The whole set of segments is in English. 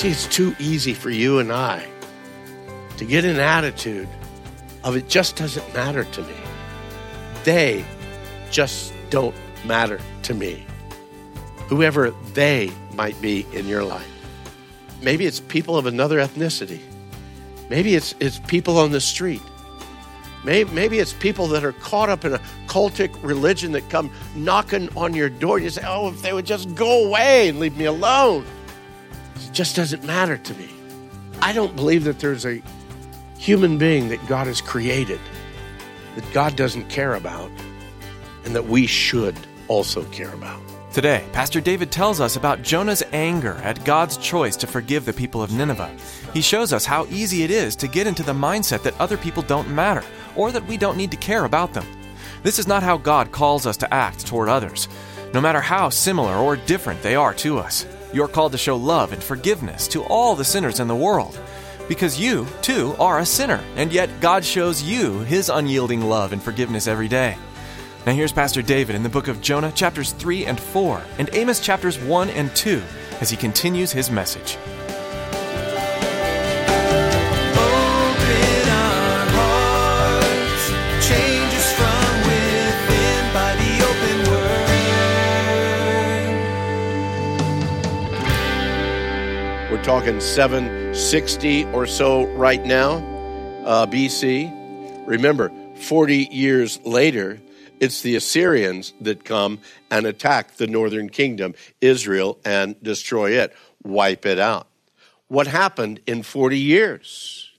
See, it's too easy for you and I to get an attitude of it just doesn't matter to me. They just don't matter to me. Whoever they might be in your life. Maybe it's people of another ethnicity. Maybe it's, it's people on the street. Maybe, maybe it's people that are caught up in a cultic religion that come knocking on your door. You say, oh, if they would just go away and leave me alone. Just doesn't matter to me. I don't believe that there's a human being that God has created that God doesn't care about and that we should also care about. Today, Pastor David tells us about Jonah's anger at God's choice to forgive the people of Nineveh. He shows us how easy it is to get into the mindset that other people don't matter or that we don't need to care about them. This is not how God calls us to act toward others, no matter how similar or different they are to us. You're called to show love and forgiveness to all the sinners in the world. Because you, too, are a sinner, and yet God shows you his unyielding love and forgiveness every day. Now, here's Pastor David in the book of Jonah, chapters 3 and 4, and Amos, chapters 1 and 2, as he continues his message. Talking 760 or so right now, uh, BC. Remember, 40 years later, it's the Assyrians that come and attack the northern kingdom, Israel, and destroy it, wipe it out. What happened in 40 years?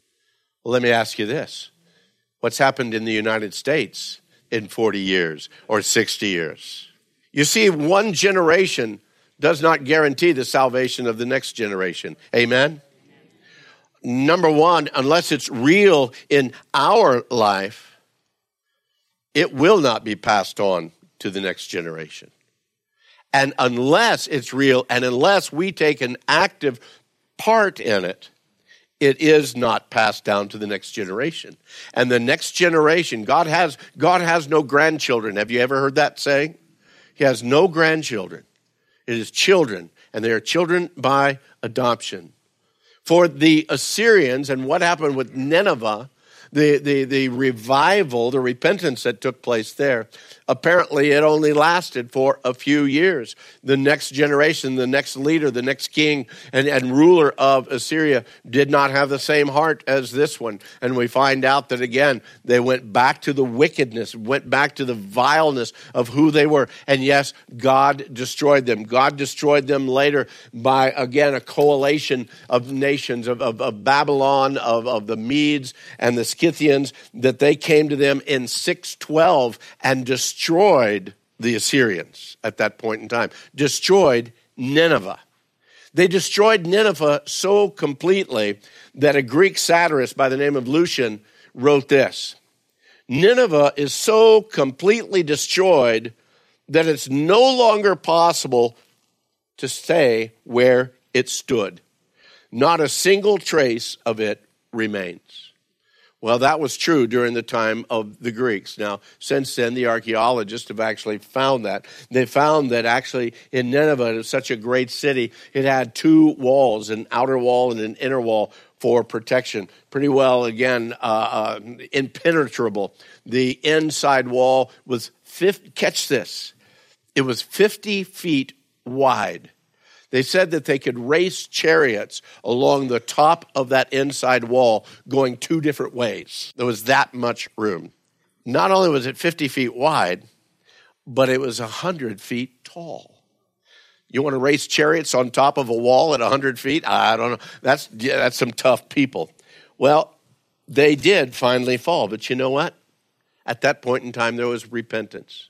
Well, let me ask you this What's happened in the United States in 40 years or 60 years? You see, one generation does not guarantee the salvation of the next generation. Amen? Number one, unless it's real in our life, it will not be passed on to the next generation. And unless it's real and unless we take an active part in it, it is not passed down to the next generation. And the next generation, God has God has no grandchildren. Have you ever heard that saying? He has no grandchildren. It is children, and they are children by adoption. For the Assyrians and what happened with Nineveh, the, the, the revival, the repentance that took place there, apparently it only lasted for a few years. The next generation, the next leader, the next king and, and ruler of Assyria did not have the same heart as this one. And we find out that again, they went back to the wickedness, went back to the vileness of who they were. And yes, God destroyed them. God destroyed them later by, again, a coalition of nations, of, of, of Babylon, of, of the Medes and the Scythians, that they came to them in 612 and destroyed the Assyrians at that point in time, destroyed Nineveh. They destroyed Nineveh so completely that a Greek satirist by the name of Lucian wrote this Nineveh is so completely destroyed that it's no longer possible to stay where it stood. Not a single trace of it remains. Well, that was true during the time of the Greeks. Now, since then, the archaeologists have actually found that. They found that actually in Nineveh, it was such a great city, it had two walls, an outer wall and an inner wall for protection. Pretty well, again, uh, uh, impenetrable. The inside wall was, 50, catch this, it was 50 feet wide. They said that they could race chariots along the top of that inside wall going two different ways. There was that much room. Not only was it 50 feet wide, but it was 100 feet tall. You want to race chariots on top of a wall at 100 feet? I don't know. That's, yeah, that's some tough people. Well, they did finally fall, but you know what? At that point in time, there was repentance.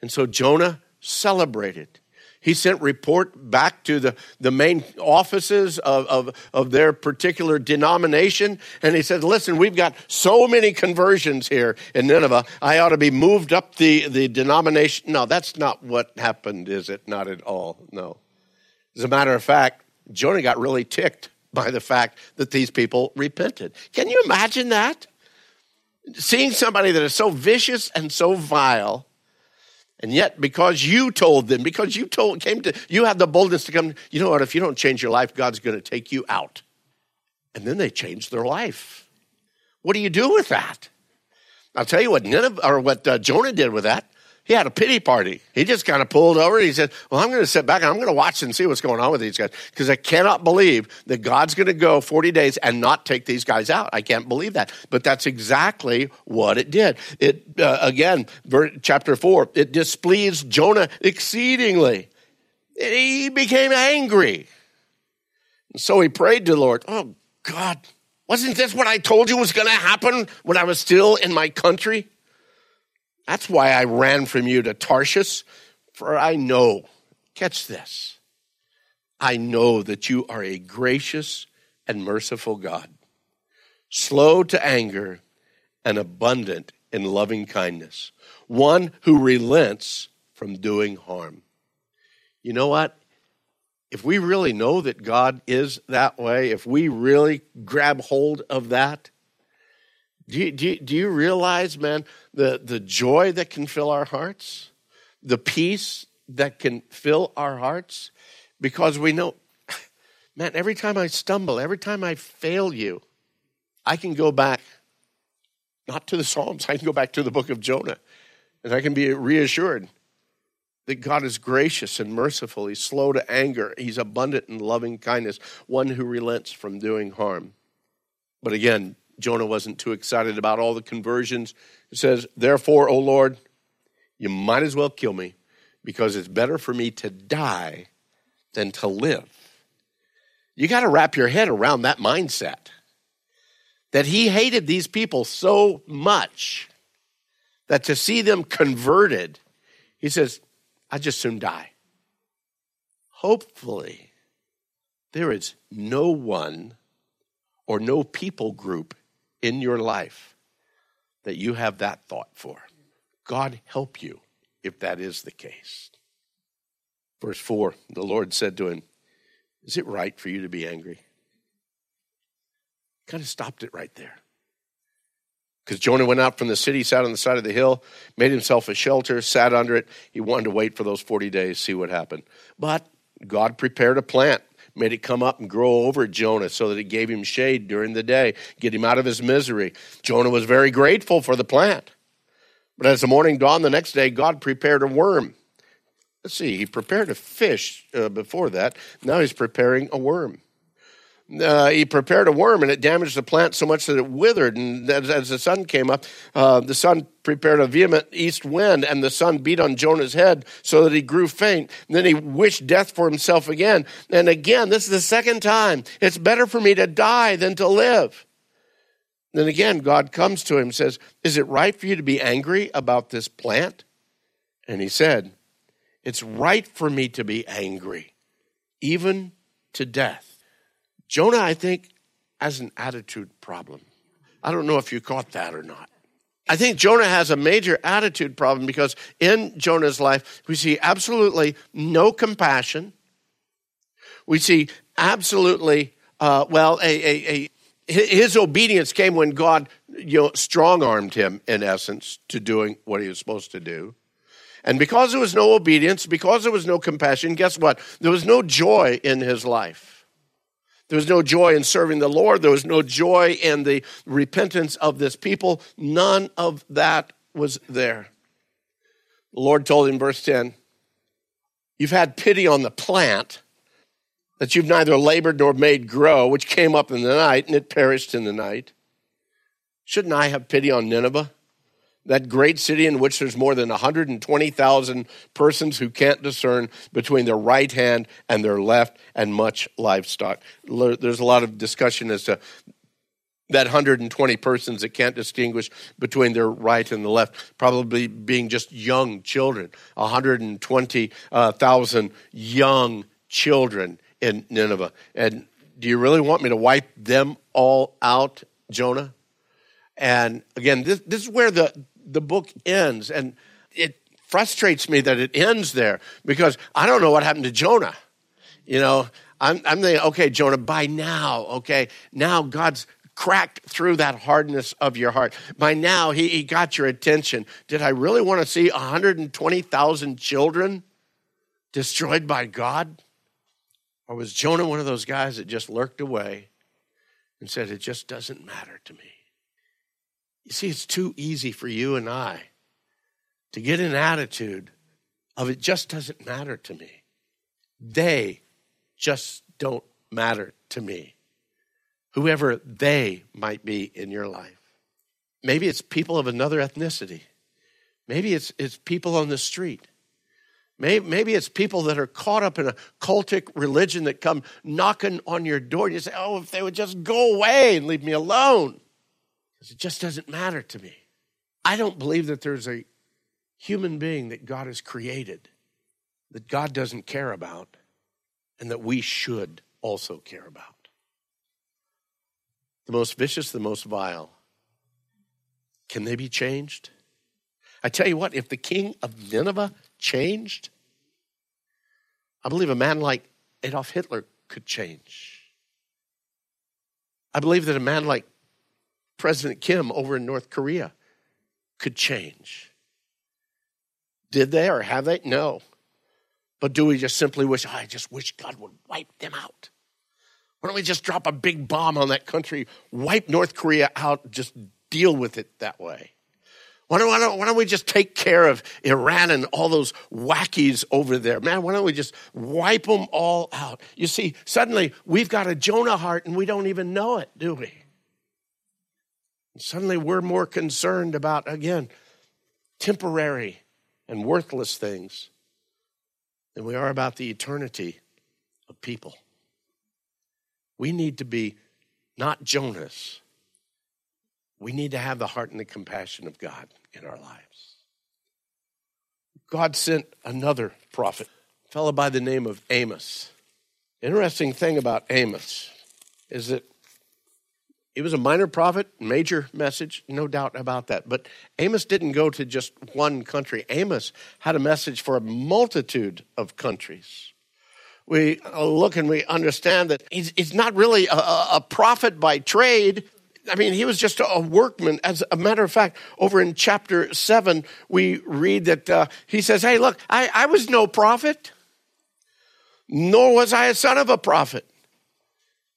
And so Jonah celebrated. He sent report back to the, the main offices of, of, of their particular denomination. And he said, listen, we've got so many conversions here in Nineveh. I ought to be moved up the, the denomination. No, that's not what happened, is it? Not at all. No. As a matter of fact, Jonah got really ticked by the fact that these people repented. Can you imagine that? Seeing somebody that is so vicious and so vile and yet, because you told them, because you told, came to, you had the boldness to come, you know what, if you don't change your life, God's going to take you out. And then they changed their life. What do you do with that? I'll tell you what Nineveh, or what uh, Jonah did with that he had a pity party. He just kind of pulled over and he said, Well, I'm going to sit back and I'm going to watch and see what's going on with these guys because I cannot believe that God's going to go 40 days and not take these guys out. I can't believe that. But that's exactly what it did. It, uh, again, chapter 4, it displeased Jonah exceedingly. He became angry. And so he prayed to the Lord, Oh, God, wasn't this what I told you was going to happen when I was still in my country? That's why I ran from you to Tarshish, for I know, catch this, I know that you are a gracious and merciful God, slow to anger and abundant in loving kindness, one who relents from doing harm. You know what? If we really know that God is that way, if we really grab hold of that, do you, do you, do you realize, man, the, the joy that can fill our hearts? The peace that can fill our hearts? Because we know, man, every time I stumble, every time I fail you, I can go back, not to the Psalms, I can go back to the book of Jonah, and I can be reassured that God is gracious and merciful. He's slow to anger, He's abundant in loving kindness, one who relents from doing harm. But again, Jonah wasn't too excited about all the conversions. It says, Therefore, O Lord, you might as well kill me because it's better for me to die than to live. You got to wrap your head around that mindset that he hated these people so much that to see them converted, he says, I just soon die. Hopefully, there is no one or no people group in your life that you have that thought for. God help you if that is the case. Verse 4 the Lord said to him, Is it right for you to be angry? Kind of stopped it right there. Because Jonah went out from the city, sat on the side of the hill, made himself a shelter, sat under it. He wanted to wait for those 40 days, see what happened. But God prepared a plant made it come up and grow over Jonah so that it gave him shade during the day, get him out of his misery. Jonah was very grateful for the plant. But as the morning dawned the next day, God prepared a worm. Let's see, he prepared a fish uh, before that. Now he's preparing a worm uh, he prepared a worm and it damaged the plant so much that it withered. And as, as the sun came up, uh, the sun prepared a vehement east wind, and the sun beat on Jonah's head so that he grew faint. And then he wished death for himself again. And again, this is the second time. It's better for me to die than to live. Then again, God comes to him and says, Is it right for you to be angry about this plant? And he said, It's right for me to be angry, even to death. Jonah, I think, has an attitude problem. I don't know if you caught that or not. I think Jonah has a major attitude problem because in Jonah's life, we see absolutely no compassion. We see absolutely, uh, well, a, a, a, his obedience came when God you know, strong armed him, in essence, to doing what he was supposed to do. And because there was no obedience, because there was no compassion, guess what? There was no joy in his life. There was no joy in serving the Lord. There was no joy in the repentance of this people. None of that was there. The Lord told him, verse 10, You've had pity on the plant that you've neither labored nor made grow, which came up in the night, and it perished in the night. Shouldn't I have pity on Nineveh? That great city in which there's more than 120,000 persons who can't discern between their right hand and their left, and much livestock. There's a lot of discussion as to that 120 persons that can't distinguish between their right and the left, probably being just young children, 120,000 young children in Nineveh. And do you really want me to wipe them all out, Jonah? And again, this, this is where the, the book ends. And it frustrates me that it ends there because I don't know what happened to Jonah. You know, I'm, I'm thinking, okay, Jonah, by now, okay, now God's cracked through that hardness of your heart. By now, he, he got your attention. Did I really want to see 120,000 children destroyed by God? Or was Jonah one of those guys that just lurked away and said, It just doesn't matter to me? You see, it's too easy for you and I to get an attitude of it just doesn't matter to me. They just don't matter to me. Whoever they might be in your life. Maybe it's people of another ethnicity. Maybe it's, it's people on the street. Maybe, maybe it's people that are caught up in a cultic religion that come knocking on your door and you say, oh, if they would just go away and leave me alone. Because it just doesn't matter to me. I don't believe that there's a human being that God has created that God doesn't care about and that we should also care about. The most vicious, the most vile. Can they be changed? I tell you what, if the king of Nineveh changed, I believe a man like Adolf Hitler could change. I believe that a man like President Kim over in North Korea could change. Did they or have they? No. But do we just simply wish, oh, I just wish God would wipe them out? Why don't we just drop a big bomb on that country, wipe North Korea out, just deal with it that way? Why don't, why, don't, why don't, we just take care of Iran and all those wackies over there? Man, why don't we just wipe them all out? You see, suddenly we've got a Jonah heart and we don't even know it, do we? Suddenly we're more concerned about, again, temporary and worthless things than we are about the eternity of people. We need to be not Jonahs. We need to have the heart and the compassion of God in our lives. God sent another prophet, a fellow by the name of Amos. Interesting thing about Amos is that he was a minor prophet, major message, no doubt about that. But Amos didn't go to just one country. Amos had a message for a multitude of countries. We look and we understand that he's, he's not really a, a prophet by trade, I mean, he was just a workman. As a matter of fact, over in chapter 7, we read that uh, he says, Hey, look, I, I was no prophet, nor was I a son of a prophet.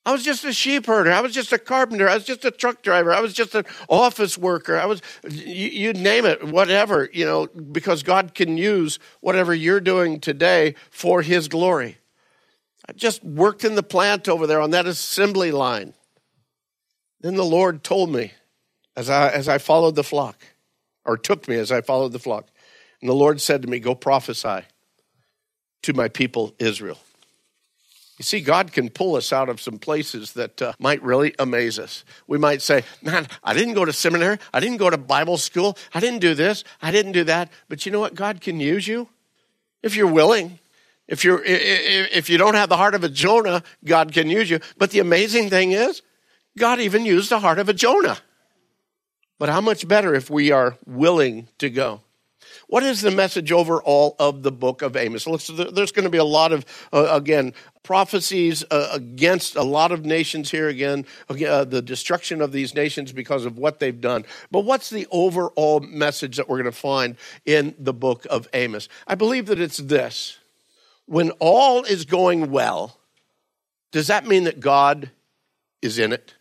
I was just a sheep herder. I was just a carpenter. I was just a truck driver. I was just an office worker. I was, you, you name it, whatever, you know, because God can use whatever you're doing today for His glory. I just worked in the plant over there on that assembly line. Then the Lord told me as I, as I followed the flock, or took me as I followed the flock. And the Lord said to me, Go prophesy to my people Israel. You see, God can pull us out of some places that uh, might really amaze us. We might say, Man, I didn't go to seminary. I didn't go to Bible school. I didn't do this. I didn't do that. But you know what? God can use you if you're willing. If, you're, if you don't have the heart of a Jonah, God can use you. But the amazing thing is, God even used the heart of a Jonah. But how much better if we are willing to go? What is the message overall of the book of Amos? There's going to be a lot of, uh, again, prophecies uh, against a lot of nations here again, uh, the destruction of these nations because of what they've done. But what's the overall message that we're going to find in the book of Amos? I believe that it's this when all is going well, does that mean that God is in it?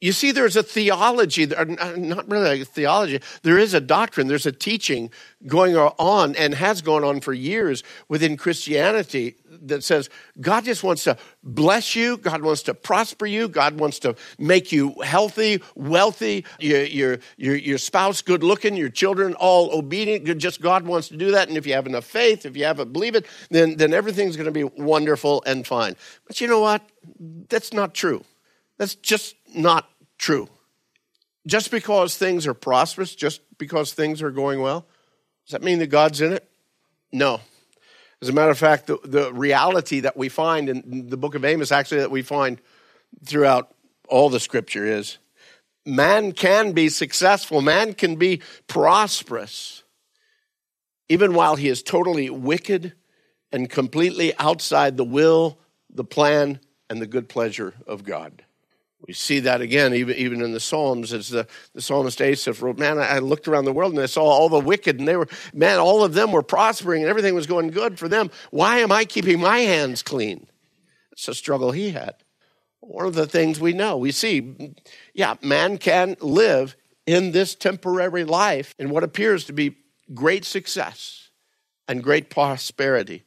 You see, there's a theology, uh, uh, not really a theology, there is a doctrine, there's a teaching going on and has gone on for years within Christianity that says God just wants to bless you, God wants to prosper you, God wants to make you healthy, wealthy, your, your, your, your spouse good looking, your children all obedient. Just God wants to do that. And if you have enough faith, if you have it, believe it, then, then everything's going to be wonderful and fine. But you know what? That's not true. That's just not true. Just because things are prosperous, just because things are going well, does that mean that God's in it? No. As a matter of fact, the, the reality that we find in the book of Amos, actually, that we find throughout all the scripture is man can be successful, man can be prosperous, even while he is totally wicked and completely outside the will, the plan, and the good pleasure of God. We see that again, even, even in the Psalms, as the, the psalmist Asaph wrote, Man, I looked around the world and I saw all the wicked, and they were, man, all of them were prospering and everything was going good for them. Why am I keeping my hands clean? It's a struggle he had. One of the things we know, we see, yeah, man can live in this temporary life in what appears to be great success and great prosperity.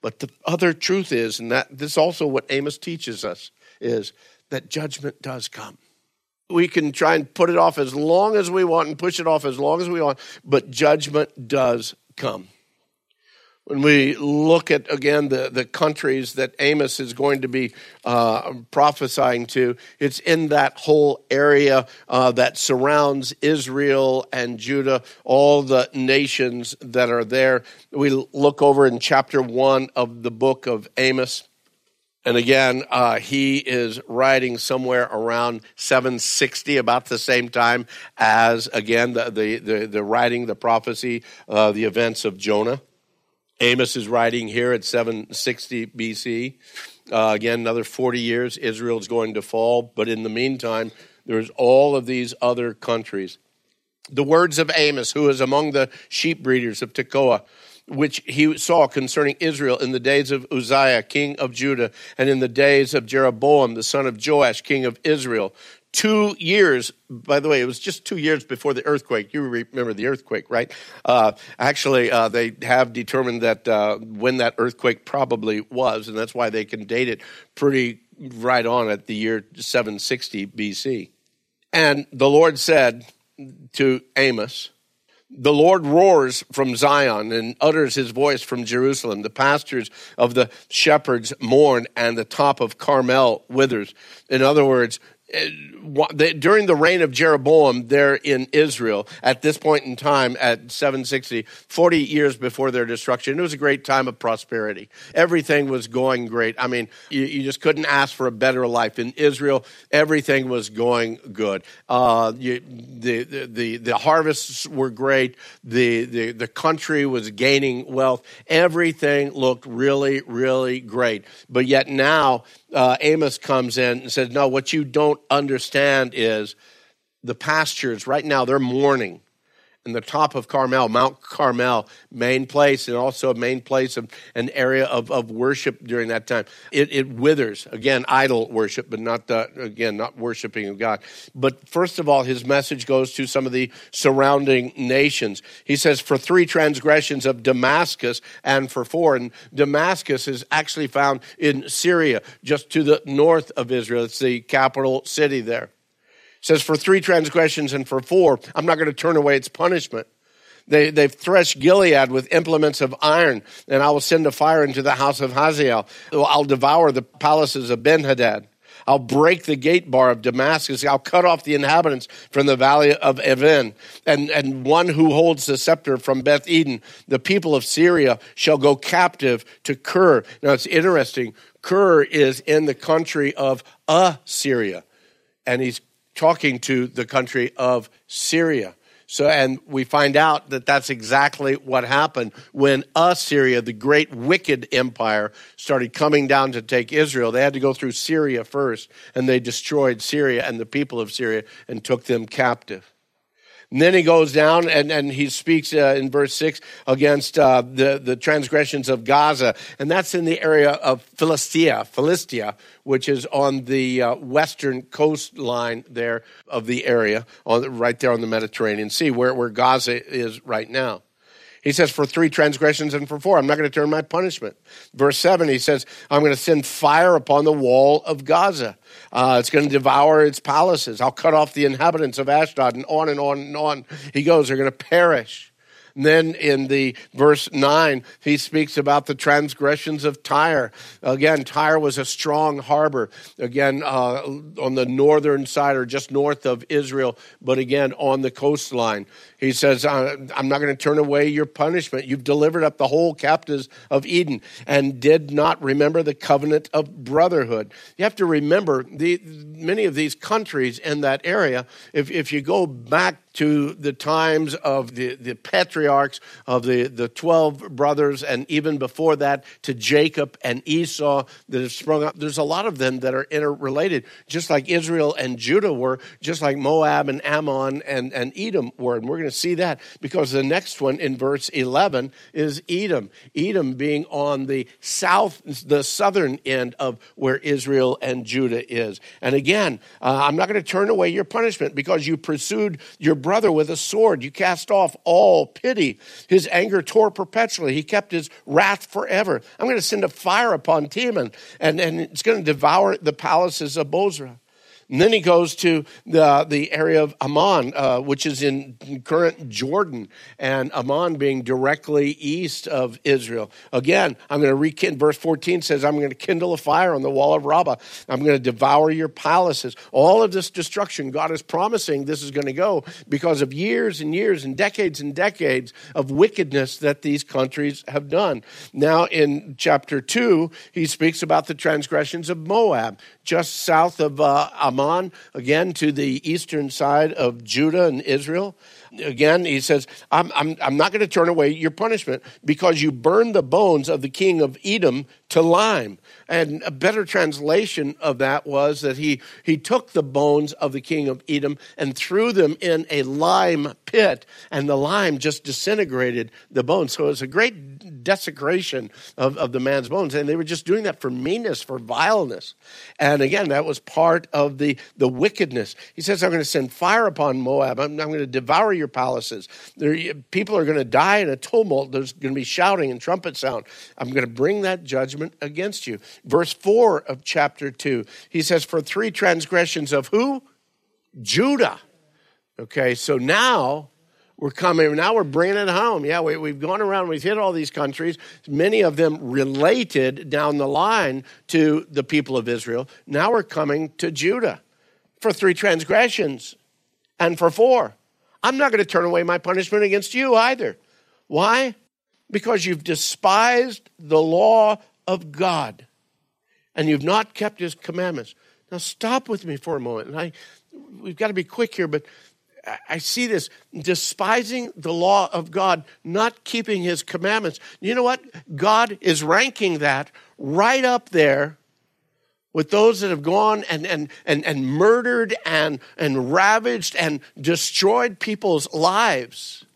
But the other truth is, and that this is also what Amos teaches us, is that judgment does come. We can try and put it off as long as we want and push it off as long as we want, but judgment does come. When we look at, again, the, the countries that Amos is going to be uh, prophesying to, it's in that whole area uh, that surrounds Israel and Judah, all the nations that are there. We look over in chapter one of the book of Amos. And again, uh, he is writing somewhere around 760, about the same time as, again, the, the, the, the writing, the prophecy, uh, the events of Jonah. Amos is writing here at 760 BC. Uh, again, another 40 years, Israel is going to fall. But in the meantime, there's all of these other countries. The words of Amos, who is among the sheep breeders of Tekoa, which he saw concerning Israel in the days of Uzziah, king of Judah, and in the days of Jeroboam, the son of Joash, king of Israel. Two years, by the way, it was just two years before the earthquake. You remember the earthquake, right? Uh, actually, uh, they have determined that uh, when that earthquake probably was, and that's why they can date it pretty right on at the year 760 BC. And the Lord said to Amos, the Lord roars from Zion and utters his voice from Jerusalem. The pastures of the shepherds mourn, and the top of Carmel withers. In other words, during the reign of Jeroboam there in Israel, at this point in time, at 760, 40 years before their destruction, it was a great time of prosperity. Everything was going great. I mean, you, just couldn't ask for a better life. In Israel, everything was going good. Uh, you, the, the, the harvests were great. The, the, the country was gaining wealth. Everything looked really, really great. But yet now, uh, Amos comes in and says, No, what you don't understand is the pastures right now, they're mourning. And the top of Carmel, Mount Carmel, main place, and also a main place of an area of, of worship during that time. It, it withers. Again, idol worship, but not, the, again, not worshiping of God. But first of all, his message goes to some of the surrounding nations. He says, for three transgressions of Damascus and for four. And Damascus is actually found in Syria, just to the north of Israel. It's the capital city there says, For three transgressions and for four, I'm not going to turn away its punishment. They, they've threshed Gilead with implements of iron, and I will send a fire into the house of Hazael. I'll devour the palaces of Benhadad. I'll break the gate bar of Damascus. I'll cut off the inhabitants from the valley of Aven. And, and one who holds the scepter from Beth Eden, the people of Syria, shall go captive to Kir. Now it's interesting. Kir is in the country of Assyria. And he's talking to the country of Syria. So, and we find out that that's exactly what happened when uh, Assyria, the great wicked empire, started coming down to take Israel. They had to go through Syria first, and they destroyed Syria and the people of Syria and took them captive. And then he goes down and, and he speaks uh, in verse 6 against uh, the, the transgressions of Gaza. And that's in the area of Philistia, Philistia, which is on the uh, western coastline there of the area, on, right there on the Mediterranean Sea, where, where Gaza is right now. He says, for three transgressions and for four, I'm not going to turn my punishment. Verse 7, he says, I'm going to send fire upon the wall of Gaza. Uh, it's going to devour its palaces. I'll cut off the inhabitants of Ashdod, and on and on and on. He goes, they're going to perish. And then in the verse 9, he speaks about the transgressions of Tyre. Again, Tyre was a strong harbor, again, uh, on the northern side or just north of Israel, but again, on the coastline. He says, uh, I'm not going to turn away your punishment. You've delivered up the whole captives of Eden and did not remember the covenant of brotherhood. You have to remember the, many of these countries in that area, if, if you go back to the times of the, the patriarchs of the, the 12 brothers, and even before that to Jacob and Esau that have sprung up. There's a lot of them that are interrelated, just like Israel and Judah were, just like Moab and Ammon and, and Edom were. And we're going to see that because the next one in verse 11 is Edom. Edom being on the south, the southern end of where Israel and Judah is. And again, uh, I'm not going to turn away your punishment because you pursued your brother with a sword. You cast off all pity. His anger tore perpetually. He kept his wrath forever. I'm going to send a fire upon Teman, and, and it's going to devour the palaces of Bozrah. And then he goes to the, the area of Ammon, uh, which is in current Jordan, and Ammon being directly east of Israel. Again, I'm going to rekindle, verse 14 says, I'm going to kindle a fire on the wall of Rabbah. I'm going to devour your palaces. All of this destruction, God is promising this is going to go because of years and years and decades and decades of wickedness that these countries have done. Now, in chapter 2, he speaks about the transgressions of Moab, just south of uh, Ammon, again to the eastern side of Judah and Israel. Again, he says, I'm, I'm, I'm not going to turn away your punishment because you burned the bones of the king of Edom to lime. And a better translation of that was that he, he took the bones of the king of Edom and threw them in a lime pit, and the lime just disintegrated the bones. So it was a great desecration of, of the man's bones. And they were just doing that for meanness, for vileness. And again, that was part of the, the wickedness. He says, I'm going to send fire upon Moab, I'm, I'm going to devour your palaces. There, people are going to die in a tumult. There's going to be shouting and trumpet sound. I'm going to bring that judgment against you. Verse 4 of chapter 2, he says, For three transgressions of who? Judah. Okay, so now we're coming, now we're bringing it home. Yeah, we, we've gone around, we've hit all these countries, many of them related down the line to the people of Israel. Now we're coming to Judah for three transgressions and for four. I'm not going to turn away my punishment against you either. Why? Because you've despised the law of God and you've not kept his commandments. Now stop with me for a moment. And I we've got to be quick here, but I see this despising the law of God, not keeping his commandments. You know what? God is ranking that right up there with those that have gone and, and, and, and murdered and, and ravaged and destroyed people's lives.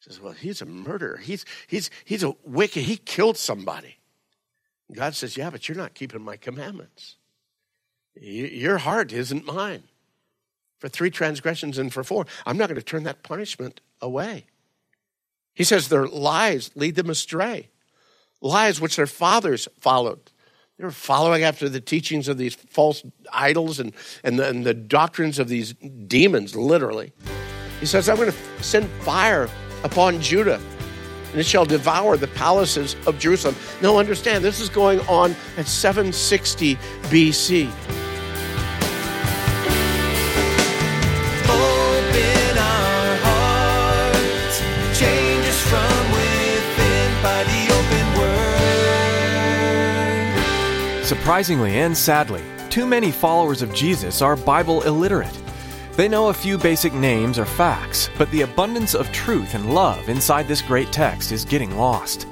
He says, Well, he's a murderer. He's, he's, he's a wicked. He killed somebody. God says, Yeah, but you're not keeping my commandments. Your heart isn't mine. For three transgressions and for four, I'm not going to turn that punishment away. He says their lies lead them astray, lies which their fathers followed. They were following after the teachings of these false idols and, and, the, and the doctrines of these demons, literally. He says, I'm going to send fire upon Judah and it shall devour the palaces of Jerusalem. Now, understand, this is going on at 760 BC. Surprisingly and sadly, too many followers of Jesus are Bible illiterate. They know a few basic names or facts, but the abundance of truth and love inside this great text is getting lost.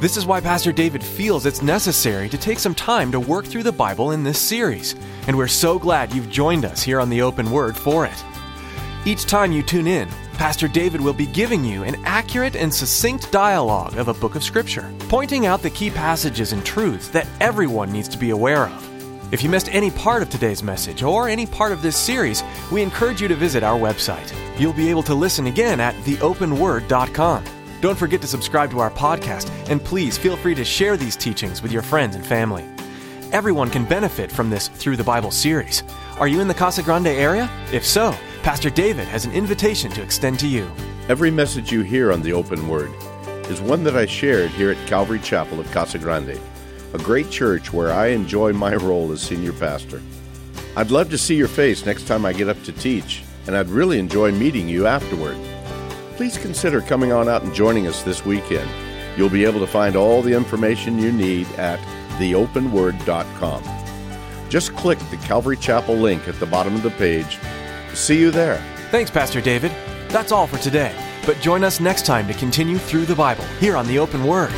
This is why Pastor David feels it's necessary to take some time to work through the Bible in this series, and we're so glad you've joined us here on the Open Word for it. Each time you tune in, Pastor David will be giving you an accurate and succinct dialogue of a book of Scripture, pointing out the key passages and truths that everyone needs to be aware of. If you missed any part of today's message or any part of this series, we encourage you to visit our website. You'll be able to listen again at theopenword.com. Don't forget to subscribe to our podcast, and please feel free to share these teachings with your friends and family. Everyone can benefit from this Through the Bible series. Are you in the Casa Grande area? If so, Pastor David has an invitation to extend to you. Every message you hear on the open word is one that I shared here at Calvary Chapel of Casa Grande, a great church where I enjoy my role as senior pastor. I'd love to see your face next time I get up to teach, and I'd really enjoy meeting you afterward. Please consider coming on out and joining us this weekend. You'll be able to find all the information you need at theopenword.com. Just click the Calvary Chapel link at the bottom of the page. See you there. Thanks, Pastor David. That's all for today. But join us next time to continue through the Bible here on the Open Word.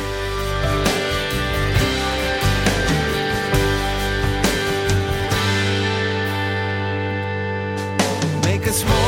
Make us more